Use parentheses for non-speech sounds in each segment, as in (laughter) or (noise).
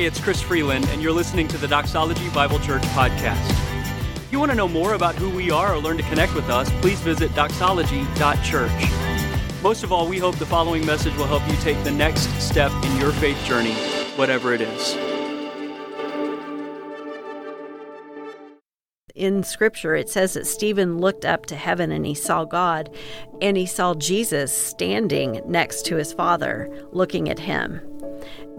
Hey, it's Chris Freeland, and you're listening to the Doxology Bible Church podcast. If you want to know more about who we are or learn to connect with us, please visit doxology.church. Most of all, we hope the following message will help you take the next step in your faith journey, whatever it is. in scripture it says that Stephen looked up to heaven and he saw God and he saw Jesus standing next to his father looking at him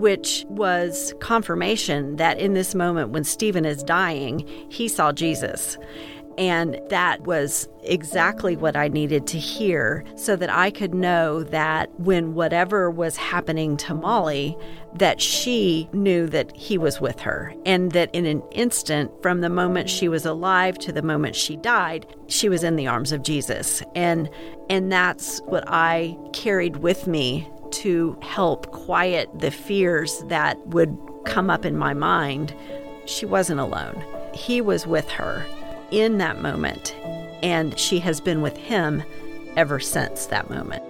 which was confirmation that in this moment when Stephen is dying he saw Jesus and that was exactly what I needed to hear so that I could know that when whatever was happening to Molly, that she knew that he was with her. And that in an instant, from the moment she was alive to the moment she died, she was in the arms of Jesus. And and that's what I carried with me to help quiet the fears that would come up in my mind. She wasn't alone. He was with her in that moment, and she has been with him ever since that moment.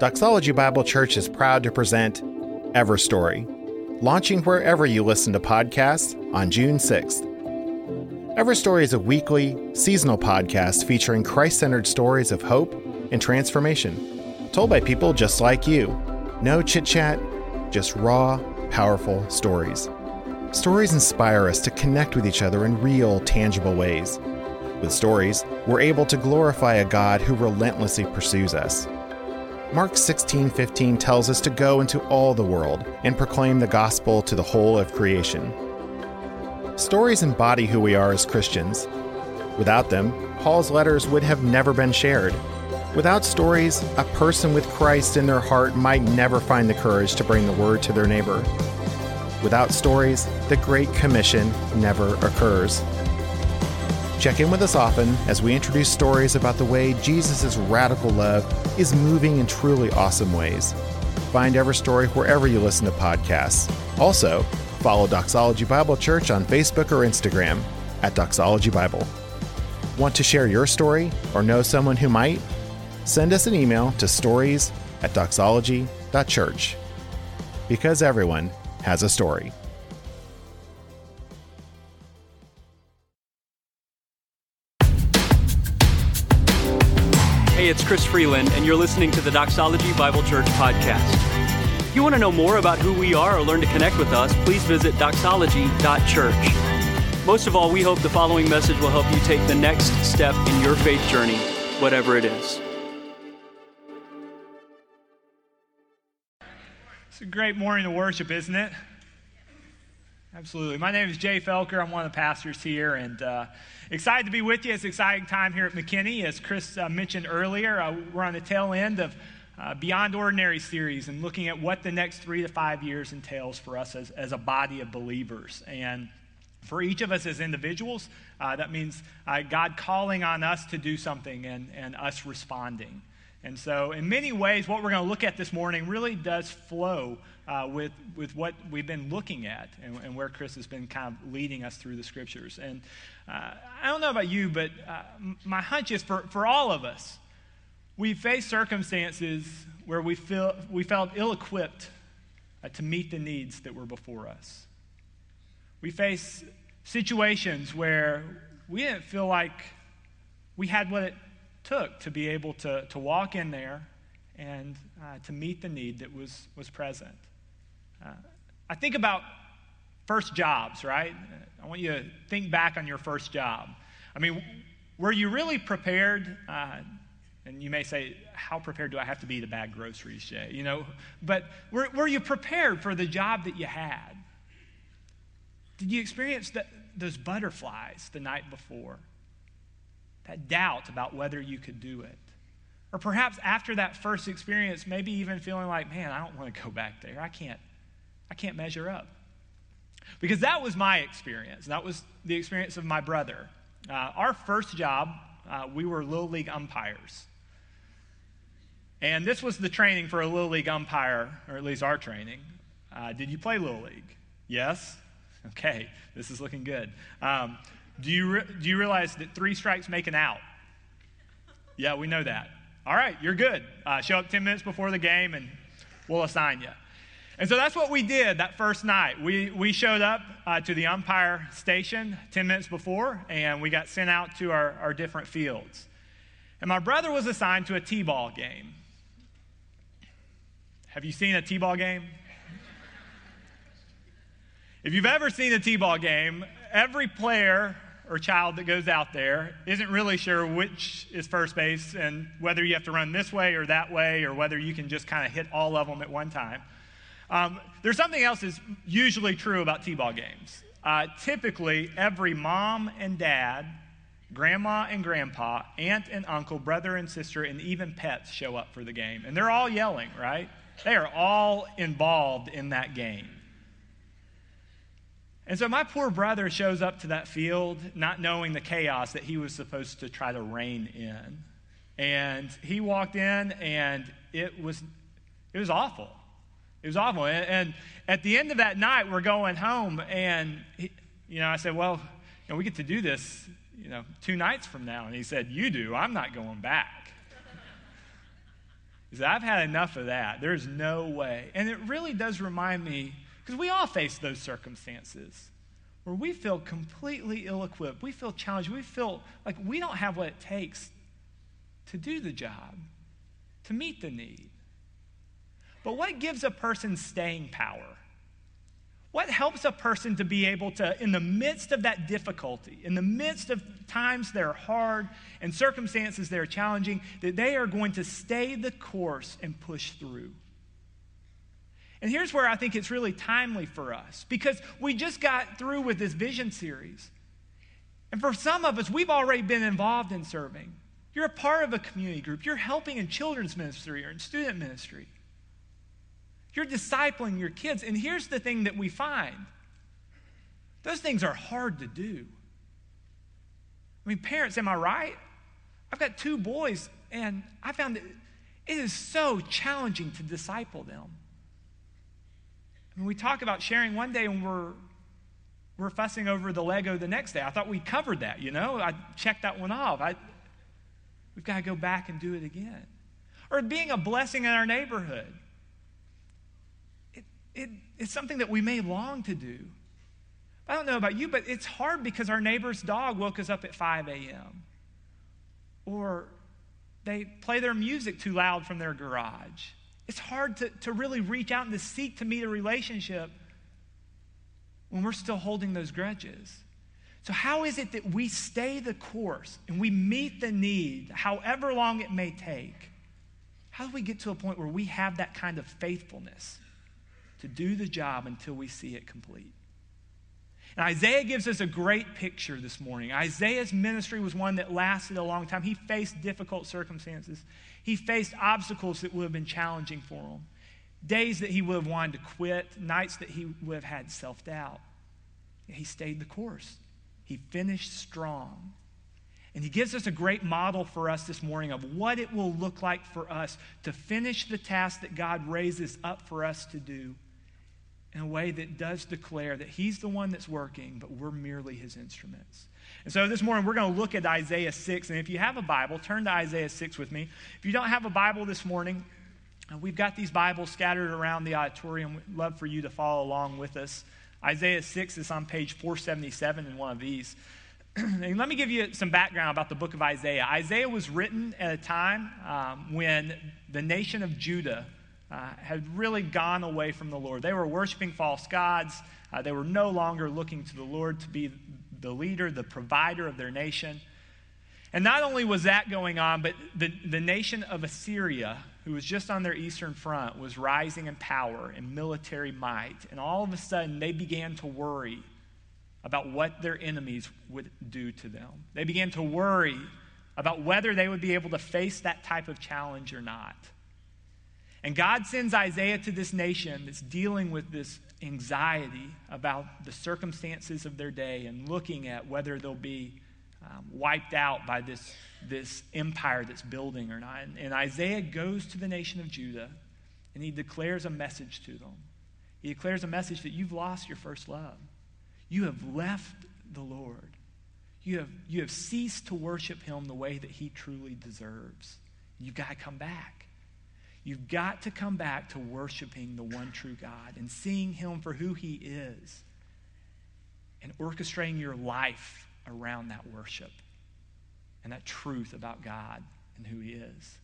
Doxology Bible Church is proud to present Everstory, launching wherever you listen to podcasts on June 6th. Everstory is a weekly, seasonal podcast featuring Christ centered stories of hope and transformation, told by people just like you. No chit chat, just raw, powerful stories. Stories inspire us to connect with each other in real, tangible ways. With stories, we're able to glorify a God who relentlessly pursues us. Mark 16:15 tells us to go into all the world and proclaim the gospel to the whole of creation. Stories embody who we are as Christians. Without them, Paul's letters would have never been shared. Without stories, a person with Christ in their heart might never find the courage to bring the word to their neighbor. Without stories, the Great Commission never occurs. Check in with us often as we introduce stories about the way Jesus' radical love is moving in truly awesome ways. Find Everstory wherever you listen to podcasts. Also, follow Doxology Bible Church on Facebook or Instagram at Doxology Bible. Want to share your story or know someone who might? Send us an email to stories at doxology.church. Because everyone has a story. Hey, it's Chris Freeland, and you're listening to the Doxology Bible Church podcast. If you want to know more about who we are or learn to connect with us, please visit doxology.church. Most of all, we hope the following message will help you take the next step in your faith journey, whatever it is. It's a great morning to worship, isn't it? Absolutely. My name is Jay Felker. I'm one of the pastors here, and uh, excited to be with you. It's an exciting time here at McKinney. As Chris uh, mentioned earlier, uh, we're on the tail end of uh, Beyond Ordinary series and looking at what the next three to five years entails for us as, as a body of believers. And for each of us as individuals, uh, that means uh, God calling on us to do something and, and us responding. And so, in many ways, what we're going to look at this morning really does flow uh, with, with what we've been looking at and, and, where Chris has been kind of leading us through the scriptures. And uh, I don't know about you, but uh, my hunch is for, for all of us, we face circumstances where we, feel, we felt ill equipped uh, to meet the needs that were before us. We face situations where we didn't feel like we had what it took to be able to, to walk in there and uh, to meet the need that was, was present. Uh, I think about first jobs, right? I want you to think back on your first job. I mean, were you really prepared? Uh, and you may say, how prepared do I have to be to bag groceries, Jay? You know, but were, were you prepared for the job that you had? Did you experience the, those butterflies the night before? that doubt about whether you could do it. Or perhaps after that first experience, maybe even feeling like, man, I don't want to go back there. I can't, I can't measure up. Because that was my experience. That was the experience of my brother. Uh, our first job, uh, we were Little League umpires. And this was the training for a Little League umpire, or at least our training. Uh, did you play Little League? Yes? Okay, this is looking good. Um, do you, re- do you realize that three strikes make an out? Yeah, we know that. All right, you're good. Uh, show up 10 minutes before the game and we'll assign you. And so that's what we did that first night. We, we showed up uh, to the umpire station 10 minutes before, and we got sent out to our, our different fields. And my brother was assigned to a T ball game. Have you seen a T ball game? if you've ever seen a T ball game, every player or child that goes out there isn't really sure which is first base and whether you have to run this way or that way or whether you can just kind of hit all of them at one time. Um, there's something else that's usually true about T ball games. Uh, typically, every mom and dad, grandma and grandpa, aunt and uncle, brother and sister, and even pets show up for the game. And they're all yelling, right? They are all involved in that game. And so my poor brother shows up to that field not knowing the chaos that he was supposed to try to rein in. And he walked in and it was it was awful. It was awful. And, and, at the end of that night, we're going home, and he, you know, I said, "Well, you know, we get to do this, you know, two nights from now." And he said, "You do. I'm not going back." Said, "I've had enough of that. There's no way." And it really does remind me, because we all face those circumstances where we feel completely ill-equipped. We feel challenged. We feel like we don't have what it takes to do the job, to meet the need. But what gives a person staying power? What helps a person to be able to, in the midst of that difficulty, in the midst of times that are hard and circumstances that are challenging, that they are going to stay the course and push through? And here's where I think it's really timely for us because we just got through with this vision series. And for some of us, we've already been involved in serving. You're a part of a community group, you're helping in children's ministry or in student ministry. You're discipling your kids. And here's the thing that we find those things are hard to do. I mean, parents, am I right? I've got two boys, and I found that it is so challenging to disciple them. I mean, we talk about sharing one day and we're, we're fussing over the Lego the next day. I thought we covered that, you know? I checked that one off. I, we've got to go back and do it again. Or being a blessing in our neighborhood it, it's something that we may long to do. I don't know about you, but it's hard because our neighbor's dog woke us up at 5 a.m. Or they play their music too loud from their garage. It's hard to, to really reach out and to seek to meet a relationship when we're still holding those grudges. So, how is it that we stay the course and we meet the need, however long it may take? How do we get to a point where we have that kind of faithfulness? To do the job until we see it complete. And Isaiah gives us a great picture this morning. Isaiah's ministry was one that lasted a long time. He faced difficult circumstances, he faced obstacles that would have been challenging for him, days that he would have wanted to quit, nights that he would have had self doubt. He stayed the course, he finished strong. And he gives us a great model for us this morning of what it will look like for us to finish the task that God raises up for us to do in a way that does declare that he's the one that's working, but we're merely his instruments. And so this morning we're going to look at Isaiah 6. And if you have a Bible, turn to Isaiah 6 with me. If you don't have a Bible this morning, uh, we've got these Bibles scattered around the auditorium. We'd love for you to follow along with us. Isaiah 6 is on page 477 in one of these. (clears throat) and let me give you some background about the book of Isaiah. Isaiah was written at a time um, when the nation of Judah uh, had really gone away from the Lord. They were worshiping false gods. Uh, they were no longer looking to the Lord to be the leader, the provider of their nation. And not only was that going on, but the, the nation of Assyria, who was just on their eastern front, was rising in power and military might. And all of a sudden, they began to worry about what their enemies would do to them. They began to worry about whether they would be able to face that type of challenge or not. And God sends Isaiah to this nation that's dealing with this anxiety about the circumstances of their day and looking at whether they'll be um, wiped out by this, this empire that's building or not. And, and Isaiah goes to the nation of Judah and he declares a message to them. He declares a message that you've lost your first love. You have left the Lord. You have, you have ceased to worship him the way that he truly deserves. You've got to come back. You've got to come back to worshiping the one true God and seeing Him for who He is and orchestrating your life around that worship and that truth about God and who He is.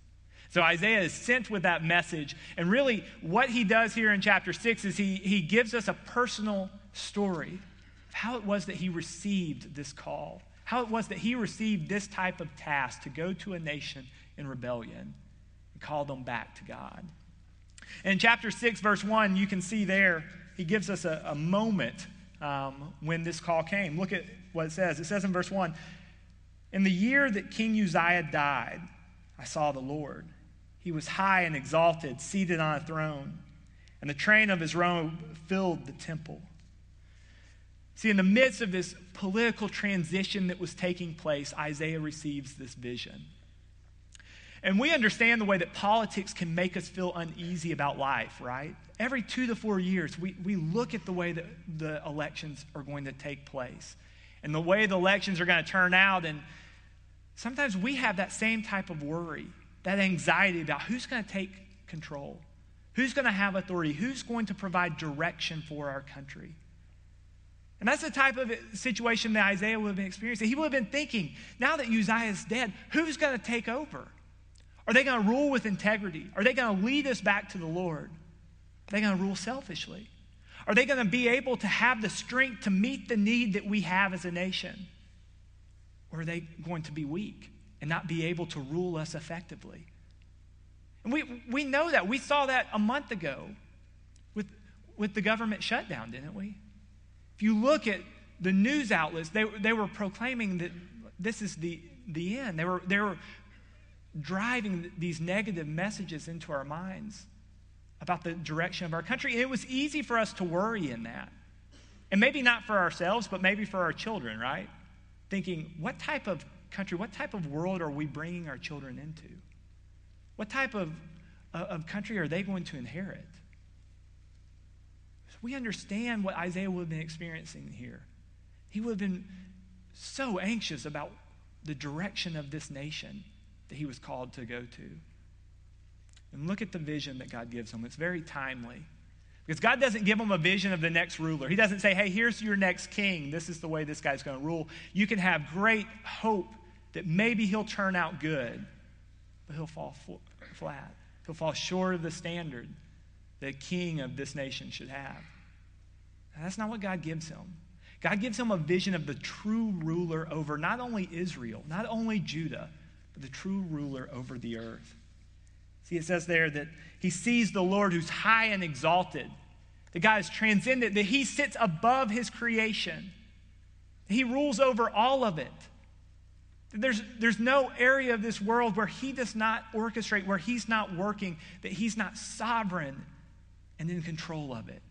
So Isaiah is sent with that message. And really, what he does here in chapter 6 is he, he gives us a personal story of how it was that he received this call, how it was that he received this type of task to go to a nation in rebellion call them back to God. In chapter 6, verse 1, you can see there, he gives us a, a moment um, when this call came. Look at what it says. It says in verse 1 In the year that King Uzziah died, I saw the Lord he was high and exalted, seated on a throne, and the train of his robe filled the temple. See, in the midst of this political transition that was taking place, Isaiah receives this vision. And we understand the way that politics can make us feel uneasy about life, right? Every two to four years, we, we look at the way that the elections are going to take place and the way the elections are going to turn out. And sometimes we have that same type of worry that anxiety about who's going to take control, who's going to have authority, who's going to provide direction for our country. And that's the type of situation that Isaiah would have been experiencing. He would have been thinking, now that Uzziah is dead, who's going to take over? Are they going to rule with integrity? Are they going to lead us back to the Lord? Are they going to rule selfishly? Are they going to be able to have the strength to meet the need that we have as a nation? Or are they going to be weak? and not be able to rule us effectively. And we, we know that. We saw that a month ago with, with the government shutdown, didn't we? If you look at the news outlets, they, they were proclaiming that this is the, the end. They were, they were driving these negative messages into our minds about the direction of our country. And it was easy for us to worry in that. And maybe not for ourselves, but maybe for our children, right? Thinking, what type of country, what type of world are we bringing our children into? What type of, uh, of country are they going to inherit? We understand what Isaiah would have been experiencing here. He would have been so anxious about the direction of this nation that he was called to go to. And look at the vision that God gives him. It's very timely. Because God doesn't give him a vision of the next ruler. He doesn't say, hey, here's your next king. This is the way this guy's going to rule. You can have great hope that maybe he'll turn out good, but he'll fall flat. He'll fall short of the standard that king of this nation should have. And that's not what God gives him. God gives him a vision of the true ruler over not only Israel, not only Judah, but the true ruler over the earth. See, it says there that he sees the Lord who's high and exalted. The God is transcendent, that he sits above his creation. He rules over all of it. There's, there's no area of this world where he does not orchestrate, where he's not working, that he's not sovereign and in control of it.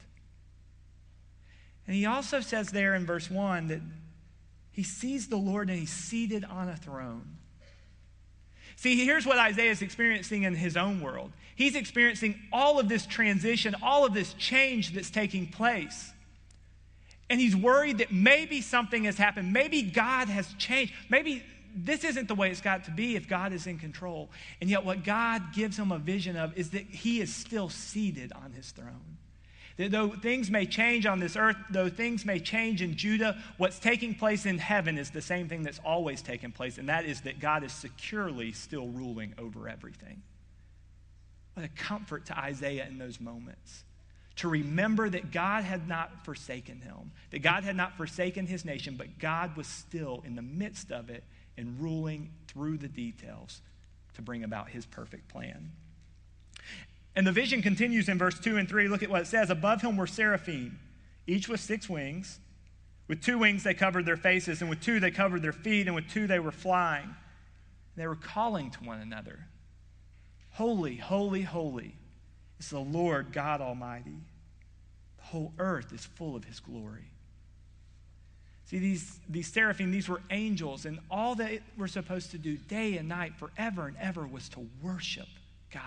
And he also says there in verse 1 that he sees the Lord and he's seated on a throne. See, here's what Isaiah is experiencing in his own world. He's experiencing all of this transition, all of this change that's taking place. And he's worried that maybe something has happened. Maybe God has changed. Maybe this isn't the way it's got to be if God is in control. And yet, what God gives him a vision of is that he is still seated on his throne. That though things may change on this earth, though things may change in Judah, what's taking place in heaven is the same thing that's always taken place, and that is that God is securely still ruling over everything. What a comfort to Isaiah in those moments to remember that God had not forsaken him, that God had not forsaken his nation, but God was still in the midst of it and ruling through the details to bring about his perfect plan. And the vision continues in verse 2 and 3. Look at what it says. Above him were seraphim, each with six wings. With two wings they covered their faces, and with two they covered their feet, and with two they were flying. They were calling to one another Holy, holy, holy is the Lord God Almighty. The whole earth is full of his glory. See, these, these seraphim, these were angels, and all they were supposed to do day and night, forever and ever, was to worship God.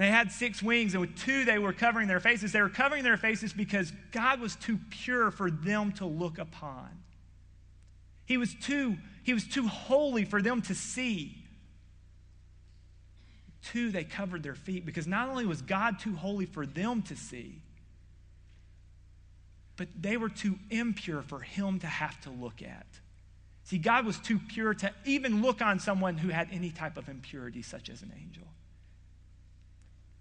And they had six wings, and with two, they were covering their faces. They were covering their faces because God was too pure for them to look upon. He was too, he was too holy for them to see. two, they covered their feet because not only was God too holy for them to see, but they were too impure for him to have to look at. See, God was too pure to even look on someone who had any type of impurity, such as an angel.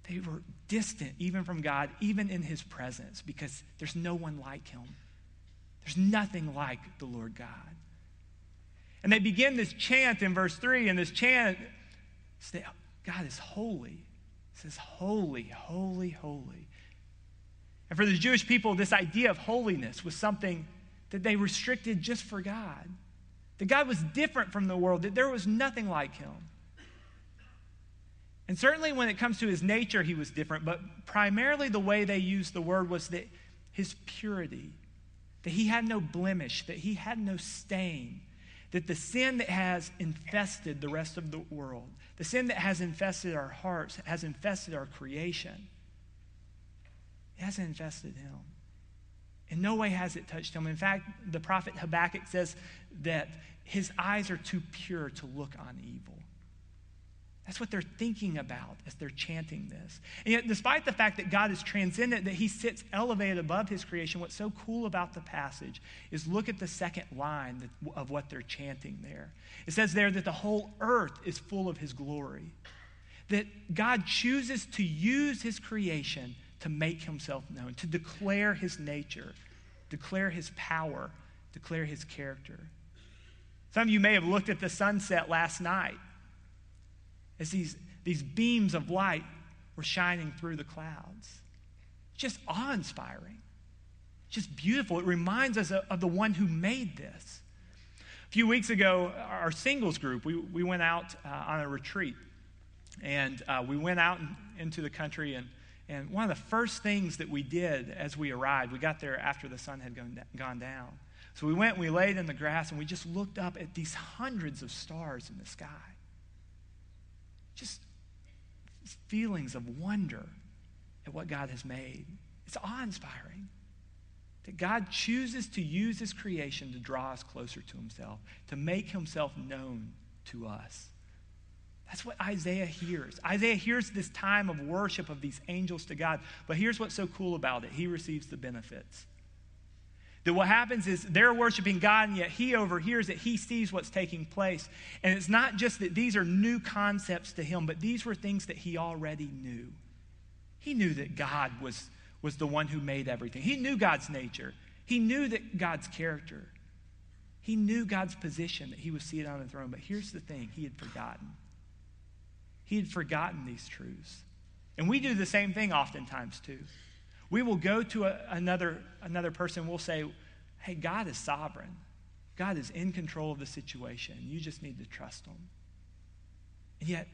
They were distant even from God, even in his presence, because there's no one like him. There's nothing like the Lord God. And they begin this chant in verse 3, and this chant, God is holy. It says, Holy, holy, holy. And for the Jewish people, this idea of holiness was something that they restricted just for God. That God was different from the world, that there was nothing like him. And certainly when it comes to his nature, he was different, but primarily the way they used the word was that his purity, that he had no blemish, that he had no stain, that the sin that has infested the rest of the world, the sin that has infested our hearts, has infested our creation, it hasn't infested him. In no way has it touched him. In fact, the prophet Habakkuk says that his eyes are too pure to look on evil. That's what they're thinking about as they're chanting this. And yet, despite the fact that God is transcendent, that he sits elevated above his creation, what's so cool about the passage is look at the second line of what they're chanting there. It says there that the whole earth is full of his glory, that God chooses to use his creation to make himself known, to declare his nature, declare his power, declare his character. Some of you may have looked at the sunset last night as these, these beams of light were shining through the clouds. Just awe inspiring, just beautiful. It reminds us of, of, the one who made this. A few weeks ago, our singles group, we, we went out uh, on a retreat. And uh, we went out in, into the country, and, and one of the first things that we did as we arrived, we got there after the sun had gone, gone down. So we went and we laid in the grass and we just looked up at these hundreds of stars in the sky just feelings of wonder at what God has made. It's awe inspiring that God chooses to use his creation to draw us closer to himself, to make himself known to us. That's what Isaiah hears. Isaiah hears this time of worship of these angels to God. But here's what's so cool about it he receives the benefits. That what happens is they're worshiping God, and yet he overhears it. He sees what's taking place. And it's not just that these are new concepts to him, but these were things that he already knew. He knew that God was, was the one who made everything, he knew God's nature, he knew that God's character. He knew God's position, that he was seated on the throne. But here's the thing he had forgotten. He had forgotten these truths. And we do the same thing oftentimes, too. We will go to a, another, another person, we'll say, hey, God is sovereign. God is in control of the situation. You just need to trust Him. And yet,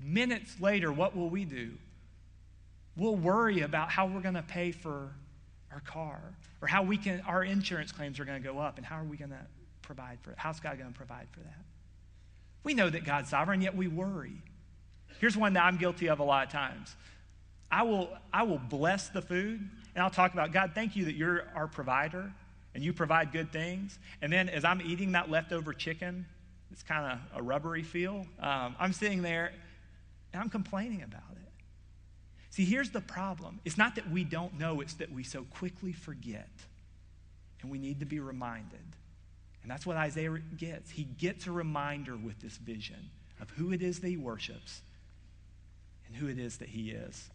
minutes later, what will we do? We'll worry about how we're going to pay for our car or how we can, our insurance claims are going to go up and how are we going to provide for it? How's God going to provide for that? We know that God's sovereign, yet we worry. Here's one that I'm guilty of a lot of times. I will, I will bless the food and I'll talk about, God, thank you that you're our provider and you provide good things. And then as I'm eating that leftover chicken, it's kind of a rubbery feel, um, I'm sitting there and I'm complaining about it. See, here's the problem it's not that we don't know, it's that we so quickly forget. And we need to be reminded. And that's what Isaiah gets. He gets a reminder with this vision of who it is that he worships and who it is that he is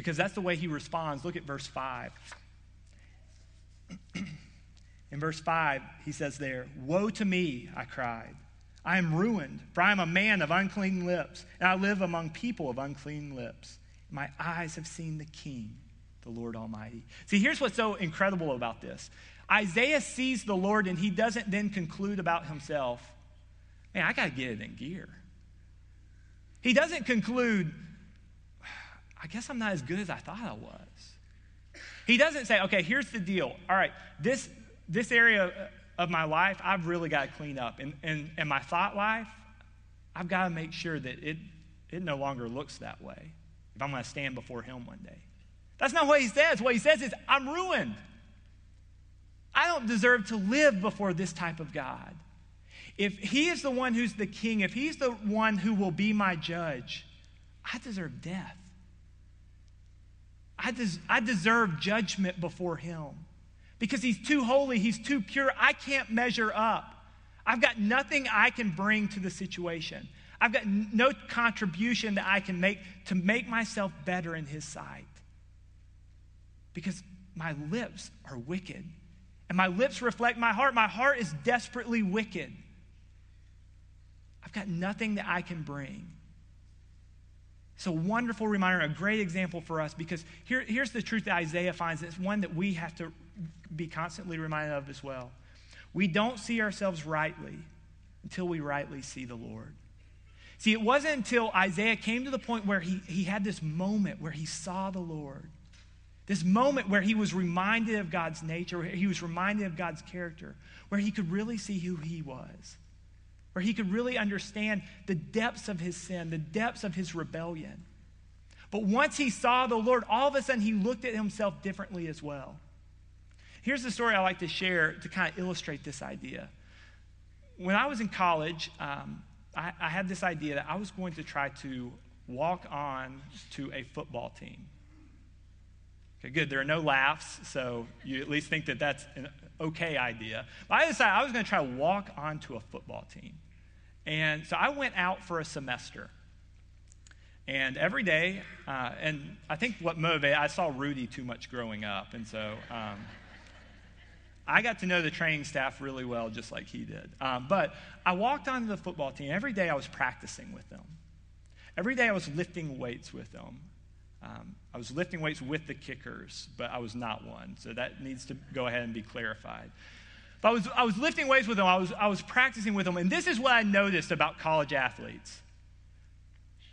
because that's the way he responds. Look at verse 5. (clears throat) In verse 5, he says there, Woe to me, I cried. I am ruined, for I am a man of unclean lips, and I live among people of unclean lips. My eyes have seen the King, the Lord Almighty. See, here's what's so incredible about this Isaiah sees the Lord, and he doesn't then conclude about himself, man, I got to get it in gear. He doesn't conclude, I guess I'm not as good as I thought I was. He doesn't say, okay, here's the deal. All right, this, this area of my life, I've really got to clean up. And, and, and my thought life, I've got to make sure that it, it no longer looks that way if I'm going to stand before Him one day. That's not what He says. What He says is, I'm ruined. I don't deserve to live before this type of God. if he is the one who's the king, if he's the one who will be my judge, I deserve death. I, des- I deserve judgment before him because he's too holy, he's too pure. I can't measure up. I've got nothing I can bring to the situation. I've got no contribution that I can make to make myself better in his sight because my lips are wicked and my lips reflect my heart. My heart is desperately wicked. I've got nothing that I can bring. It's a wonderful reminder, a great example for us because here, here's the truth that Isaiah finds. It's one that we have to be constantly reminded of as well. We don't see ourselves rightly until we rightly see the Lord. See, it wasn't until Isaiah came to the point where he, he had this moment where he saw the Lord, this moment where he was reminded of God's nature, where he was reminded of God's character, where he could really see who he was where he could really understand the depths of his sin, the depths of his rebellion. But once he saw the Lord, all of a sudden he looked at himself differently as well. Here's the story I like to share to kind of illustrate this idea. When I was in college, um, I, I had this idea that I was going to try to walk on to a football team. Okay, good. There are no laughs, so you at least think that that's okay idea. But I decided I was going to try to walk onto a football team. And so I went out for a semester. And every day, uh, and I think what motivated, I saw Rudy too much growing up. And so um, I got to know the training staff really well, just like he did. Um, but I walked onto the football team. Every day I was practicing with them. Every day I was lifting weights with them. Um, I was lifting weights with the kickers, but I was not one. So that needs to go ahead and be clarified. But I was, I was lifting weights with them, I was, I was practicing with them, and this is what I noticed about college athletes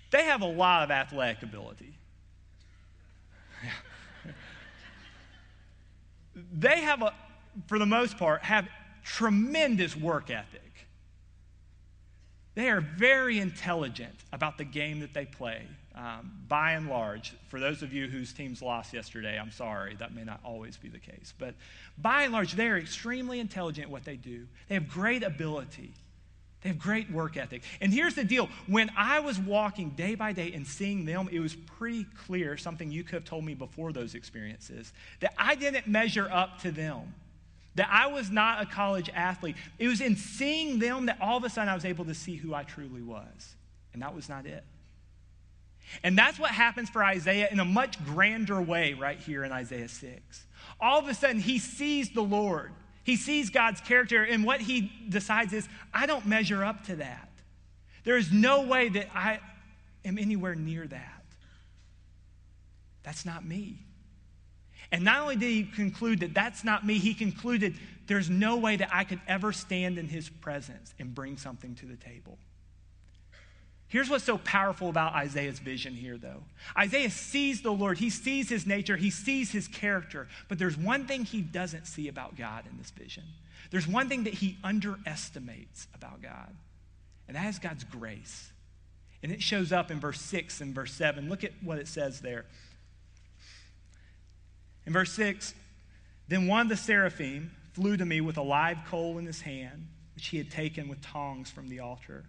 they have a lot of athletic ability. (laughs) they have, a, for the most part, have tremendous work ethic. They are very intelligent about the game that they play. Um, by and large, for those of you whose teams lost yesterday, I'm sorry, that may not always be the case. But by and large, they are extremely intelligent at what they do. They have great ability, they have great work ethic. And here's the deal when I was walking day by day and seeing them, it was pretty clear something you could have told me before those experiences that I didn't measure up to them. That I was not a college athlete. It was in seeing them that all of a sudden I was able to see who I truly was. And that was not it. And that's what happens for Isaiah in a much grander way right here in Isaiah 6. All of a sudden, he sees the Lord. He sees God's character, and what he decides is, I don't measure up to that. There is no way that I am anywhere near that. That's not me. And not only did he conclude that that's not me, he concluded there's no way that I could ever stand in his presence and bring something to the table. Here's what's so powerful about Isaiah's vision here, though. Isaiah sees the Lord, he sees his nature, he sees his character, but there's one thing he doesn't see about God in this vision. There's one thing that he underestimates about God, and that is God's grace. And it shows up in verse 6 and verse 7. Look at what it says there. In verse 6, then one of the seraphim flew to me with a live coal in his hand, which he had taken with tongs from the altar.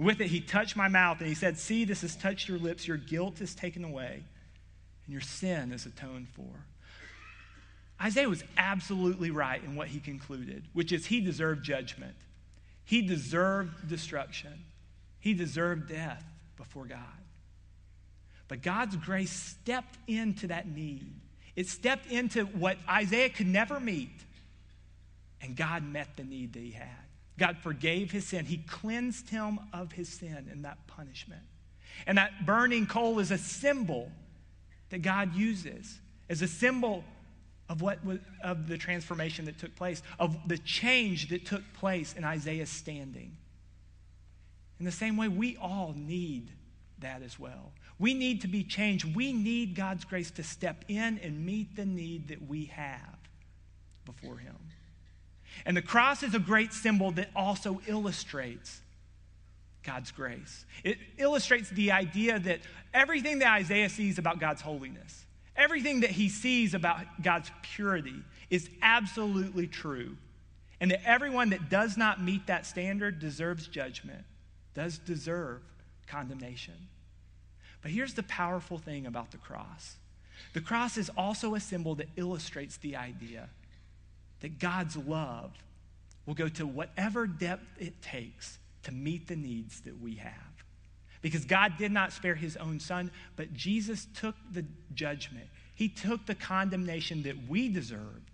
With it, he touched my mouth and he said, See, this has touched your lips. Your guilt is taken away and your sin is atoned for. Isaiah was absolutely right in what he concluded, which is he deserved judgment. He deserved destruction. He deserved death before God. But God's grace stepped into that need. It stepped into what Isaiah could never meet. And God met the need that he had. God forgave his sin. He cleansed him of his sin and that punishment. And that burning coal is a symbol that God uses as a symbol of what was, of the transformation that took place, of the change that took place in Isaiah's standing. In the same way, we all need that as well. We need to be changed. We need God's grace to step in and meet the need that we have before Him. And the cross is a great symbol that also illustrates God's grace. It illustrates the idea that everything that Isaiah sees about God's holiness, everything that he sees about God's purity is absolutely true. and that everyone that does not meet that standard deserves judgment, does deserve condemnation. But here's the powerful thing about the cross the cross is also a symbol that illustrates the idea that God's love will go to whatever depth it takes to meet the needs that we have. Because God did not spare his own son, but Jesus took the judgment. He took the condemnation that we deserved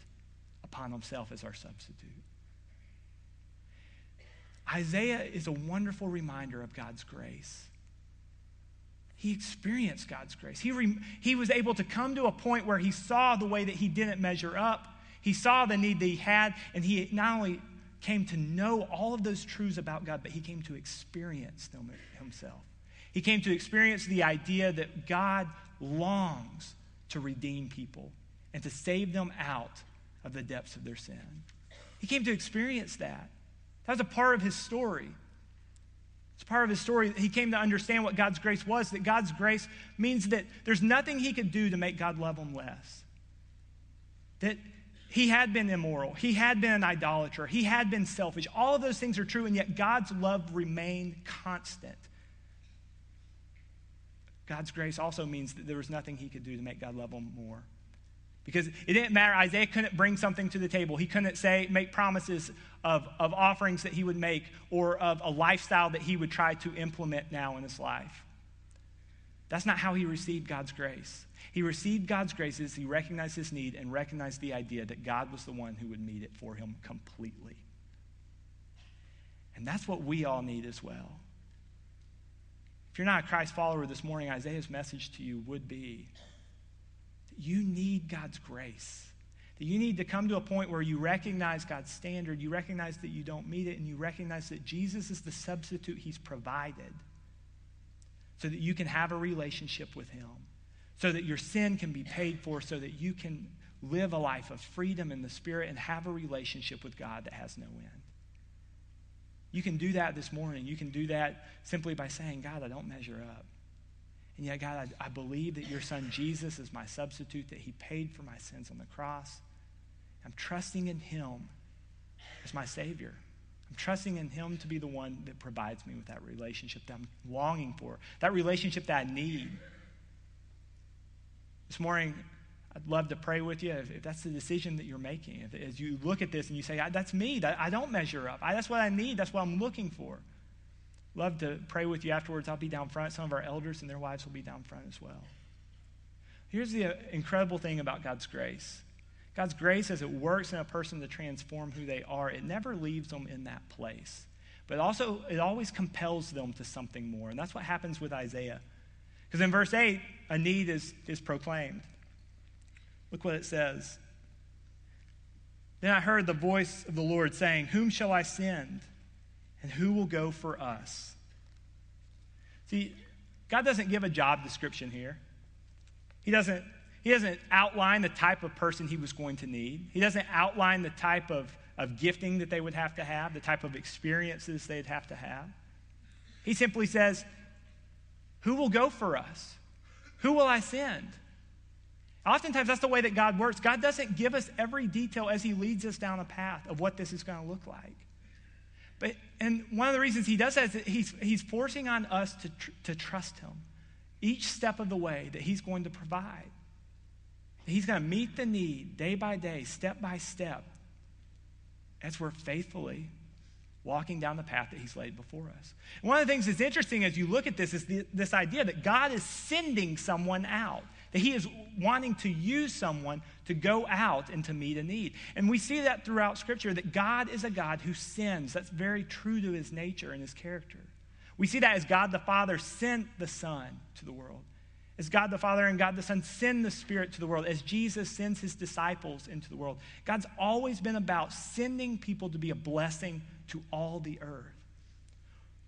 upon himself as our substitute. Isaiah is a wonderful reminder of God's grace. He experienced God's grace. He, re- he was able to come to a point where he saw the way that he didn't measure up. He saw the need that he had, and he not only came to know all of those truths about God, but he came to experience them himself. He came to experience the idea that God longs to redeem people and to save them out of the depths of their sin. He came to experience that. That was a part of his story. It's part of his story. That he came to understand what God's grace was, that God's grace means that there's nothing he could do to make God love him less. That he had been immoral, he had been an idolater, he had been selfish. All of those things are true, and yet God's love remained constant. God's grace also means that there was nothing he could do to make God love him more. Because it didn't matter. Isaiah couldn't bring something to the table. He couldn't say, make promises of, of offerings that he would make or of a lifestyle that he would try to implement now in his life. That's not how he received God's grace. He received God's grace as he recognized his need and recognized the idea that God was the one who would meet it for him completely. And that's what we all need as well. If you're not a Christ follower this morning, Isaiah's message to you would be you need God's grace. That you need to come to a point where you recognize God's standard, you recognize that you don't meet it, and you recognize that Jesus is the substitute He's provided so that you can have a relationship with Him, so that your sin can be paid for, so that you can live a life of freedom in the Spirit and have a relationship with God that has no end. You can do that this morning. You can do that simply by saying, God, I don't measure up. And yet, God, I, I, believe that your son Jesus is my substitute, that he paid for my sins on the cross. I'm trusting in him as my Savior. I'm trusting in him to be the one that provides me with that relationship that I'm longing for, that relationship that I need. This morning, I'd love to pray with you if, if that's the decision that you're making. If, as you look at this and you say, That's me, that, I don't measure up. I, that's what I need, that's what I'm looking for love to pray with you afterwards. I'll be down front. Some of our elders and their wives will be down front as well. Here's the uh, incredible thing about God's grace God's grace, as it works in a person to transform who they are, it never leaves them in that place. But also, it always compels them to something more. And that's what happens with Isaiah. Because in verse 8, a need is, is proclaimed. Look what it says. Then I heard the voice of the Lord saying, Whom shall I send? and who will go for us? See, God doesn't give a job description here. He doesn't, he doesn't outline the type of person he was going to need. He doesn't outline the type of, of gifting that they would have to have, the type of experiences they'd have to have. He simply says, Who will go for us? Who will I send? Oftentimes, that's the way that God works. God doesn't give us every detail as He leads us down a path of what this is going to look like. But, and one of the reasons he does that is that he's, he's forcing on us to, tr- to trust him each step of the way that he's going to provide. He's going to meet the need day by day, step by step, as we're faithfully walking down the path that he's laid before us. And one of the things that's interesting as you look at this is the, this idea that God is sending someone out that he is wanting to use someone to go out and to meet a need. And we see that throughout Scripture that God is a God who sends. That's very true to his nature and his character. We see that as God the Father sent the Son to the world. As God the Father and God the Son send the Spirit to the world, as Jesus sends his disciples into the world. God's always been about sending people to be a blessing to all the earth.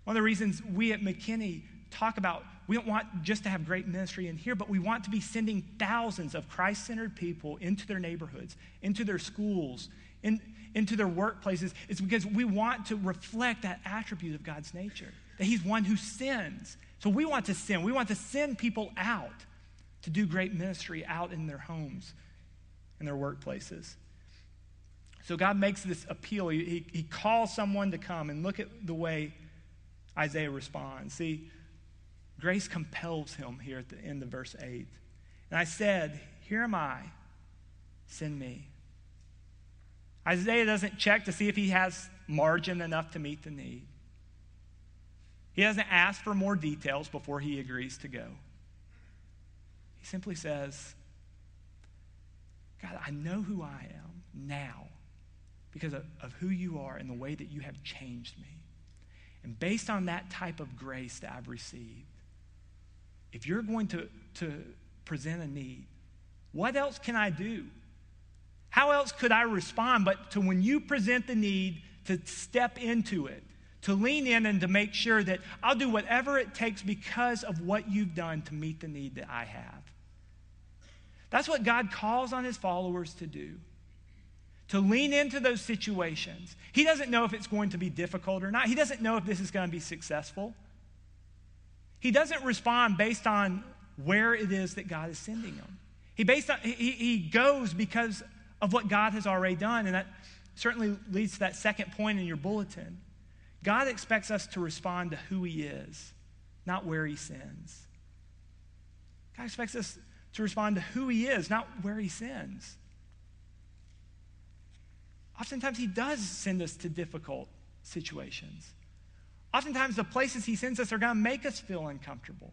One of the reasons we at McKinney talk about we don't want just to have great ministry in here, but we want to be sending thousands of Christ centered people into their neighborhoods, into their schools, in, into their workplaces. It's because we want to reflect that attribute of God's nature, that He's one who sends. So we want to send. We want to send people out to do great ministry out in their homes, in their workplaces. So God makes this appeal. He, he, calls someone to come and look at the way Isaiah responds. See, grace compels him here at the end of verse 8. And I said, Here am I, send me. Isaiah doesn't check to see if he has margin enough to meet the need. He doesn't ask for more details before he agrees to go. He simply says, God, I know who I am now because of, of who you are and the way that you have changed me. And based on that type of grace that I've received, if you're going to, to present a need, what else can I do? How else could I respond but to when you present the need, to step into it, to lean in and to make sure that I'll do whatever it takes because of what you've done to meet the need that I have. That's what God calls on his followers to do. To lean into those situations. He doesn't know if it's going to be difficult or not. He doesn't know if this is going to be successful. He doesn't respond based on where it is that God is sending him. He, based on, he, he goes because of what God has already done. And that certainly leads to that second point in your bulletin. God expects us to respond to who he is, not where he sins. God expects us to respond to who he is, not where he sins. Oftentimes, he does send us to difficult situations. Oftentimes, the places he sends us are going to make us feel uncomfortable.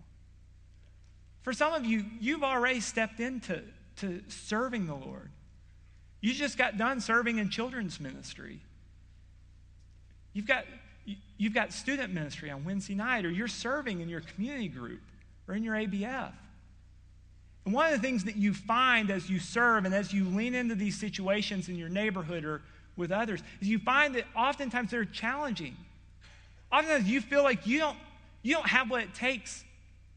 For some of you, you've already stepped into to serving the Lord. You just got done serving in children's ministry. You've got, you've got student ministry on Wednesday night, or you're serving in your community group or in your ABF. And one of the things that you find as you serve and as you lean into these situations in your neighborhood or with others is you find that oftentimes they're challenging. Oftentimes you feel like you don't, you don't have what it takes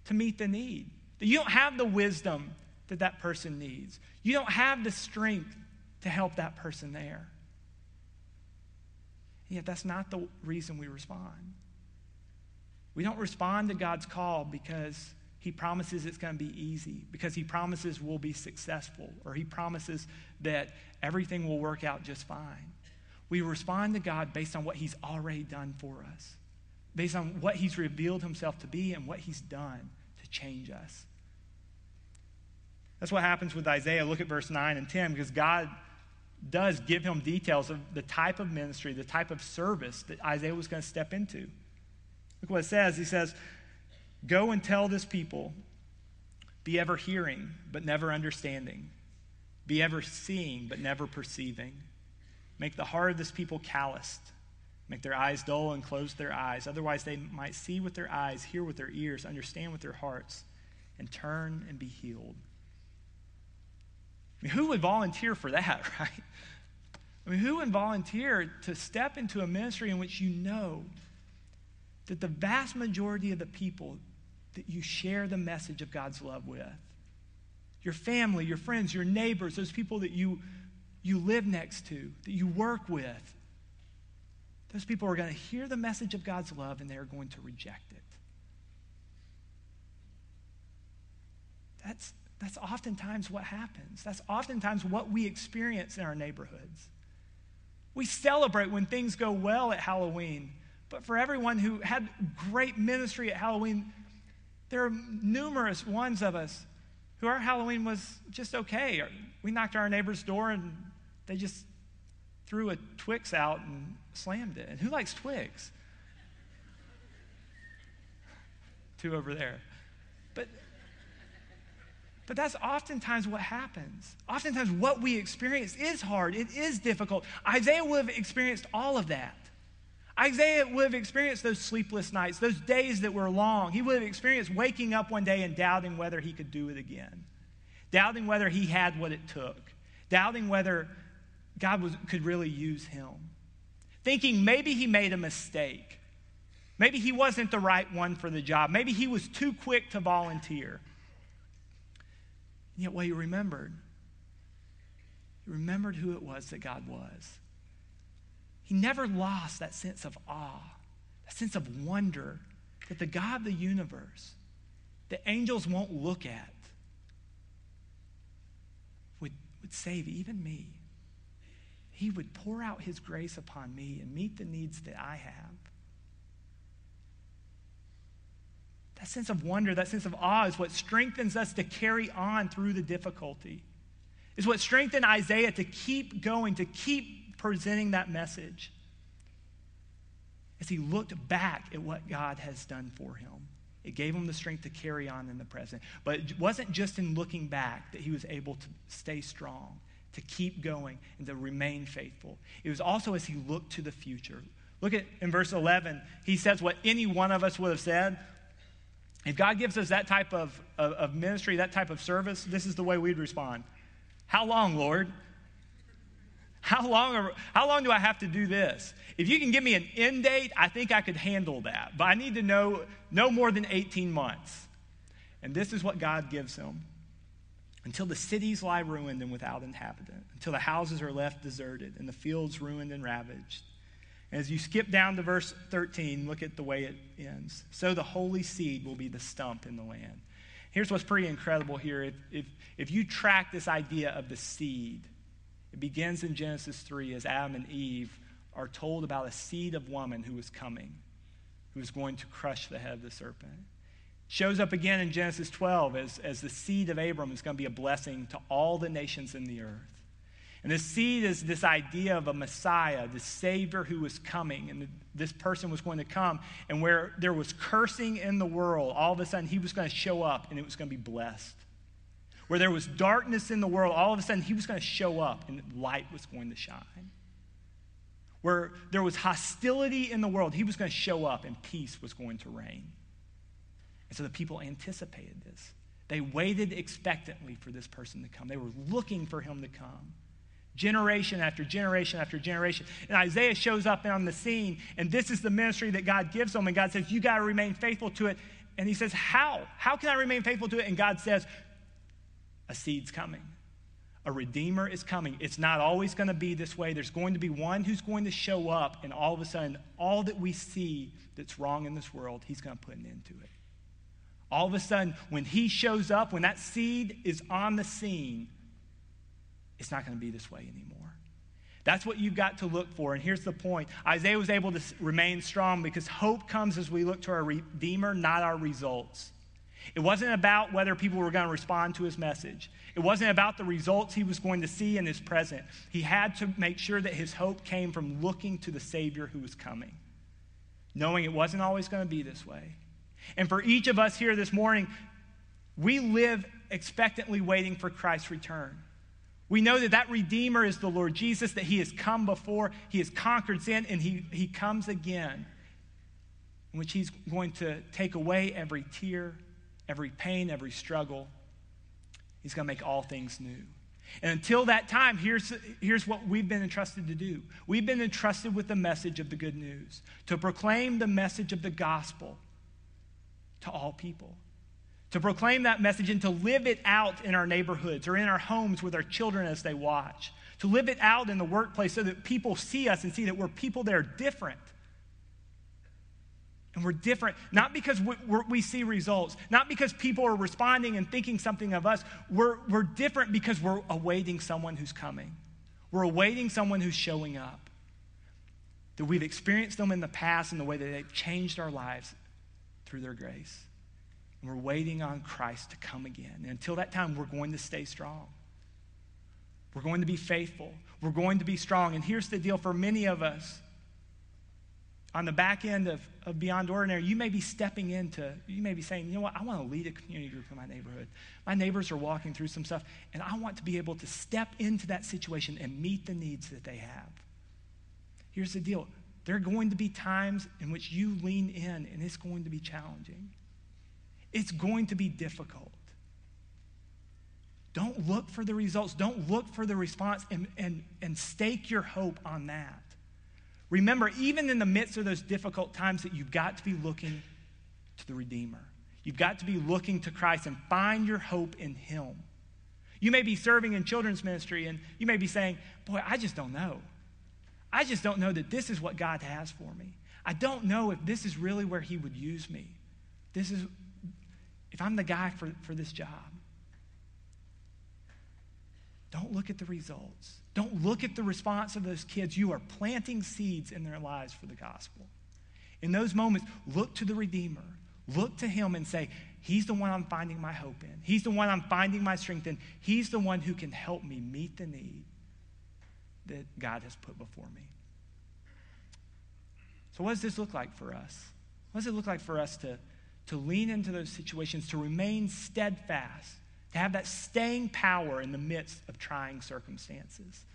to meet the need, that you don't have the wisdom that that person needs, you don't have the strength to help that person there. Yet, that's not the reason we respond. We don't respond to God's call because he promises it's going to be easy because he promises we'll be successful or he promises that everything will work out just fine. We respond to God based on what he's already done for us, based on what he's revealed himself to be and what he's done to change us. That's what happens with Isaiah. Look at verse 9 and 10 because God does give him details of the type of ministry, the type of service that Isaiah was going to step into. Look what it says. He says, Go and tell this people be ever hearing, but never understanding, be ever seeing, but never perceiving. Make the heart of this people calloused, make their eyes dull and close their eyes. Otherwise, they might see with their eyes, hear with their ears, understand with their hearts, and turn and be healed. I mean, who would volunteer for that, (laughs) right? I mean, who would volunteer to step into a ministry in which you know that the vast majority of the people that you share the message of God's love with. Your family, your friends, your neighbors, those people that you, you live next to, that you work with. Those people are going to hear the message of God's love and they are going to reject it. That's, that's oftentimes what happens. That's oftentimes what we experience in our neighborhoods. We celebrate when things go well at Halloween, but for everyone who had great ministry at Halloween, there are numerous ones of us who our Halloween was just okay. We knocked on our neighbor's door and they just threw a Twix out and slammed it. And who likes Twix? Two over there. But but that's oftentimes what happens. Oftentimes, what we experience is hard, it is difficult. Isaiah would have experienced all of that. Isaiah would have experienced those sleepless nights, those days that were long. He would have experienced waking up one day and doubting whether he could do it again, doubting whether he had what it took, doubting whether God was, could really use him, thinking maybe he made a mistake. Maybe he wasn't the right one for the job. Maybe he was too quick to volunteer. And yet, what he remembered, he remembered who it was that God was. He never lost that sense of awe, that sense of wonder that the God of the universe, the angels won't look at, would, would save even me. he would pour out his grace upon me and meet the needs that I have. That sense of wonder, that sense of awe is what strengthens us to carry on through the difficulty. Is what strengthened Isaiah to keep going, to keep presenting that message. As he looked back at what God has done for him, it gave him the strength to carry on in the present. But it wasn't just in looking back that he was able to stay strong, to keep going, and to remain faithful. It was also as he looked to the future. Look at in verse 11, he says what any one of us would have said if God gives us that type of, of, of, ministry, that type of service, this is the way we'd respond. How long, Lord? How long, are, how long do I have to do this? If you can give me an end date, I think I could handle that. But I need to know no more than 18 months. And this is what God gives him. Until the cities lie ruined and without inhabitant, until the houses are left deserted and the fields ruined and ravaged as you skip down to verse 13, look at the way it ends. So the holy seed will be the stump in the land. Here's what's pretty incredible here. If, if, if you track this idea of the seed, it begins in Genesis 3 as Adam and Eve are told about a seed of woman who is coming, who is going to crush the head of the serpent. Shows up again in Genesis 12 as, as the seed of Abram is going to be a blessing to all the nations in the earth. And the seed is this idea of a Messiah, the Savior who was coming. And this person was going to come. And where there was cursing in the world, all of a sudden he was going to show up and it was going to be blessed. Where there was darkness in the world, all of a sudden he was going to show up and light was going to shine. Where there was hostility in the world, he was going to show up and peace was going to reign. And so the people anticipated this. They waited expectantly for this person to come, they were looking for him to come generation after generation after generation. And Isaiah shows up on the scene, and this is the ministry that God gives him. And God says, You got to remain faithful to it. And he says, How? How can I remain faithful to it? And God says, A seed's coming. A redeemer is coming. It's not always going to be this way. There's going to be one who's going to show up, and all of a sudden, all that we see that's wrong in this world, he's going to put an end to it. All of a sudden, when he shows up, when that seed is on the scene, it's not going to be this way anymore. That's what you've got to look for. And here's the point Isaiah was able to remain strong because hope comes as we look to our Redeemer, not our results. It wasn't about whether people were going to respond to his message. It wasn't about the results he was going to see in his present. He had to make sure that his hope came from looking to the Savior who was coming, knowing it wasn't always going to be this way. And for each of us here this morning, we live expectantly waiting for Christ's return. We know that that Redeemer is the Lord Jesus, that He has come before, He has conquered sin, and He, he comes again, in which He's going to take away every tear, every pain, every struggle. He's going to make all things new. And until that time, here's, here's what we've been entrusted to do we've been entrusted with the message of the good news, to proclaim the message of the gospel to all people to proclaim that message and to live it out in our neighborhoods or in our homes with our children as they watch, to live it out in the workplace so that people see us and see that we're people that are different. And we're different, not because we, we see results, not because people are responding and thinking something of us. We're, we're different because we're awaiting someone who's coming. We're awaiting someone who's showing up. That we've experienced them in the past in the way that they've changed our lives through their grace. And we're waiting on Christ to come again. And until that time, we're going to stay strong. We're going to be faithful. We're going to be strong. And here's the deal for many of us on the back end of, of Beyond Ordinary, you may be stepping into, you may be saying, you know what, I want to lead a community group in my neighborhood. My neighbors are walking through some stuff, and I want to be able to step into that situation and meet the needs that they have. Here's the deal there are going to be times in which you lean in, and it's going to be challenging. It's going to be difficult. Don't look for the results. Don't look for the response and, and, and stake your hope on that. Remember, even in the midst of those difficult times, that you've got to be looking to the Redeemer. You've got to be looking to Christ and find your hope in Him. You may be serving in children's ministry and you may be saying, Boy, I just don't know. I just don't know that this is what God has for me. I don't know if this is really where He would use me. This is if I'm the guy for, for this job, Don't look at the results. Don't look at the response of those kids. You are planting seeds in their lives for the gospel. In those moments, look to the Redeemer. Look to him and say, He's the one I'm finding my hope in. He's the one I'm finding my strength in. He's the one who can help me meet the need that God has put before me. So, what does this look like for us? What does it look like for us to, to lean into those situations, to remain steadfast, to have that staying power in the midst of trying circumstances?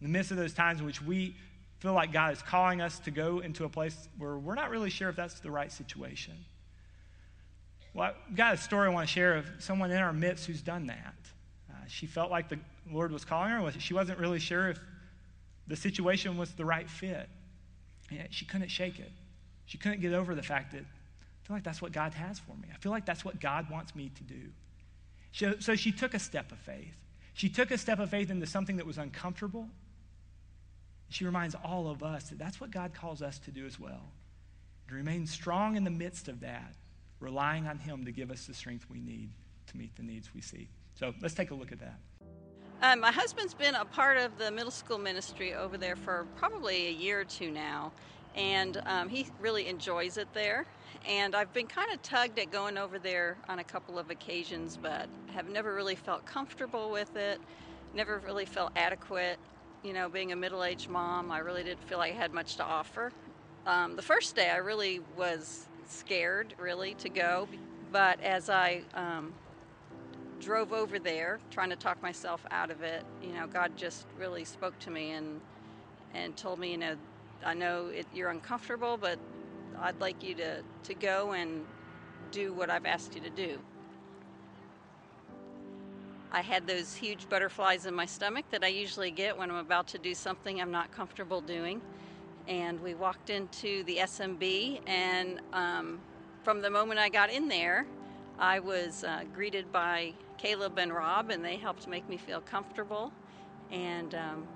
In the midst of those times in which we feel like God is calling us to go into a place where we're not really sure if that's the right situation. Well, I've got a story I want to share of someone in our midst who's done that. Uh, she felt like the Lord was calling her. She wasn't really sure if the situation was the right fit. And she couldn't shake it. She couldn't get over the fact that I feel like that's what God has for me. I feel like that's what God wants me to do. So she took a step of faith. She took a step of faith into something that was uncomfortable, she reminds all of us that that's what God calls us to do as well. To remain strong in the midst of that, relying on Him to give us the strength we need to meet the needs we see. So let's take a look at that. Um, my husband's been a part of the middle school ministry over there for probably a year or two now, and um, he really enjoys it there. And I've been kind of tugged at going over there on a couple of occasions, but have never really felt comfortable with it, never really felt adequate you know, being a middle aged mom, I really didn't feel like I had much to offer. Um, the first day, I really was scared, really, to go. But as I um, drove over there, trying to talk myself out of it, you know, God just really spoke to me and and told me, you know, I know it, you're uncomfortable, but I'd like you to, to go and do what I've asked you to do. I had those huge butterflies in my stomach that I usually get when I'm about to do something I'm not comfortable doing. And we walked into the SMB, and um, from the moment I got in there, I was uh, greeted by Caleb and Rob, and they helped make me feel comfortable. And um,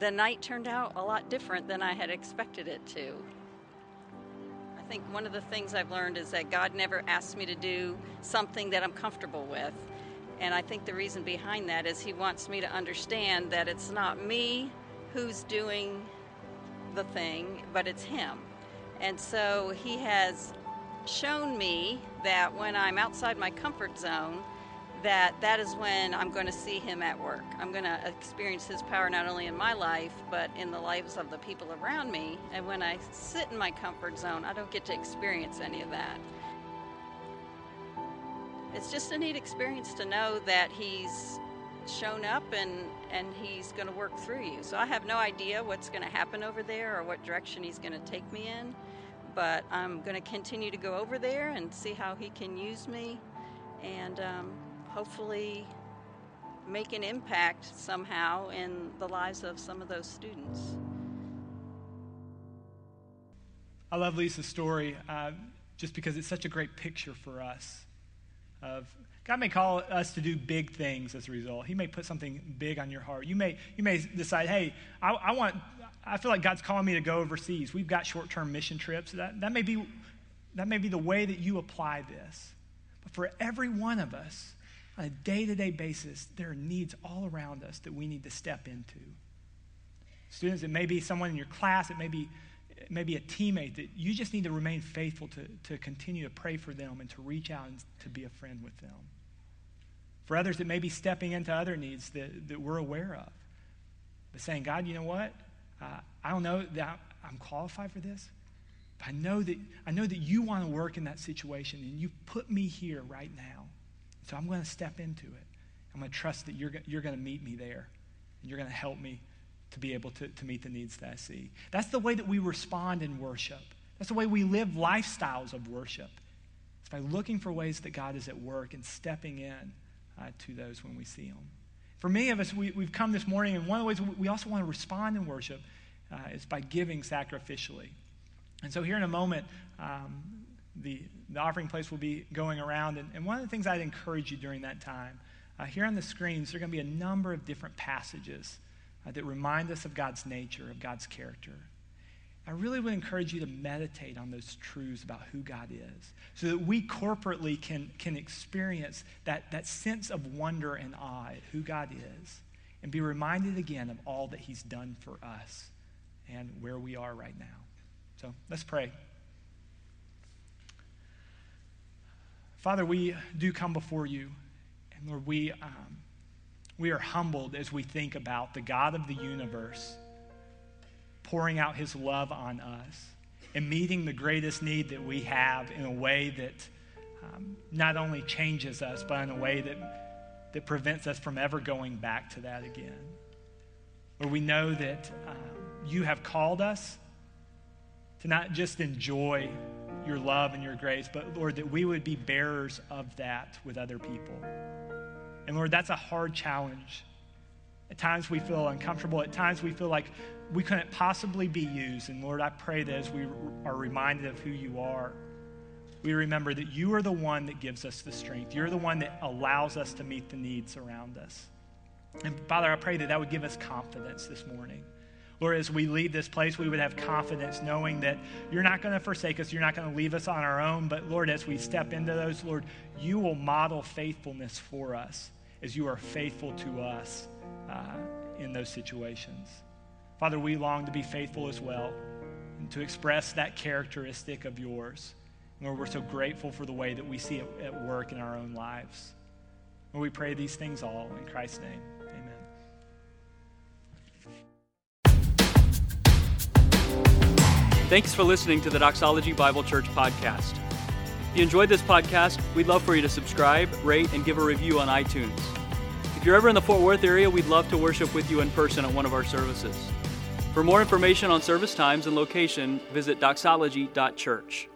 the night turned out a lot different than I had expected it to. I think one of the things I've learned is that God never asks me to do something that I'm comfortable with. And I think the reason behind that is he wants me to understand that it's not me who's doing the thing, but it's him. And so he has shown me that when I'm outside my comfort zone, that that is when I'm going to see him at work. I'm going to experience his power not only in my life, but in the lives of the people around me. And when I sit in my comfort zone, I don't get to experience any of that it's just a neat experience to know that he's shown up and and he's going to work through you. So I have no idea what's going to happen over there or what direction he's going to take me in, but I'm going to continue to go over there and see how he can use me, and um, hopefully make an impact somehow in the lives of some of those students. I love Lisa's story uh, just because it's such a great picture for us of God may call us to do big things as a result. He may put something big on your heart. You may, you may decide, hey, I, I want, I feel like God's calling me to go overseas. We've got short-term mission trips. That, that, may be, that may be the way that you apply this. But for every one of us, on a day-to-day basis, there are needs all around us that we need to step into. Students, it may be someone in your class, it may be maybe a teammate that you just need to remain faithful to, to continue to pray for them and to reach out and to be a friend with them. For others, it may be stepping into other needs that, that we're aware of. But saying, God, you know what? Uh, I don't know that I'm qualified for this. But I know that I know that you want to work in that situation and you put me here right now. So I'm going to step into it. I'm going to trust that you're, you're going to meet me there and you're going to help me to be able to, to meet the needs that I see. That's the way that we respond in worship. That's the way we live lifestyles of worship. It's by looking for ways that God is at work and stepping in uh, to those when we see them. For many of us, we, have come this morning, and one of the ways we also want to respond in worship uh, is by giving sacrificially. And so, here in a moment, um, the, the offering place will be going around. And, and, one of the things I'd encourage you during that time, uh, here on the screens, there are going to be a number of different passages uh, that remind us of God's nature, of God's character. I really would encourage you to meditate on those truths about who God is so that we corporately can, can experience that, that sense of wonder and awe at who God is and be reminded again of all that He's done for us and where we are right now. So let's pray. Father, we do come before you, and Lord, we, um, we are humbled as we think about the God of the universe pouring out his love on us and meeting the greatest need that we have in a way that um, not only changes us, but in a way that, that prevents us from ever going back to that again. Where we know that um, you have called us to not just enjoy your love and your grace, but Lord, that we would be bearers of that with other people. And Lord, that's a hard challenge. At times we feel uncomfortable. At times we feel like we couldn't possibly be used. And Lord, I pray that as we are reminded of who you are, we remember that you are the one that gives us the strength. You're the one that allows us to meet the needs around us. And Father, I pray that that would give us confidence this morning. Lord, as we leave this place, we would have confidence knowing that you're not going to forsake us, you're not going to leave us on our own. But Lord, as we step into those, Lord, you will model faithfulness for us as you are faithful to us uh, in those situations. Father, we long to be faithful as well and to express that characteristic of yours. Lord, we're so grateful for the way that we see it at work in our own lives. Lord, we pray these things all in Christ's name. Thanks for listening to the Doxology Bible Church podcast. If you enjoyed this podcast, we'd love for you to subscribe, rate, and give a review on iTunes. If you're ever in the Fort Worth area, we'd love to worship with you in person at one of our services. For more information on service times and location, visit doxology.church.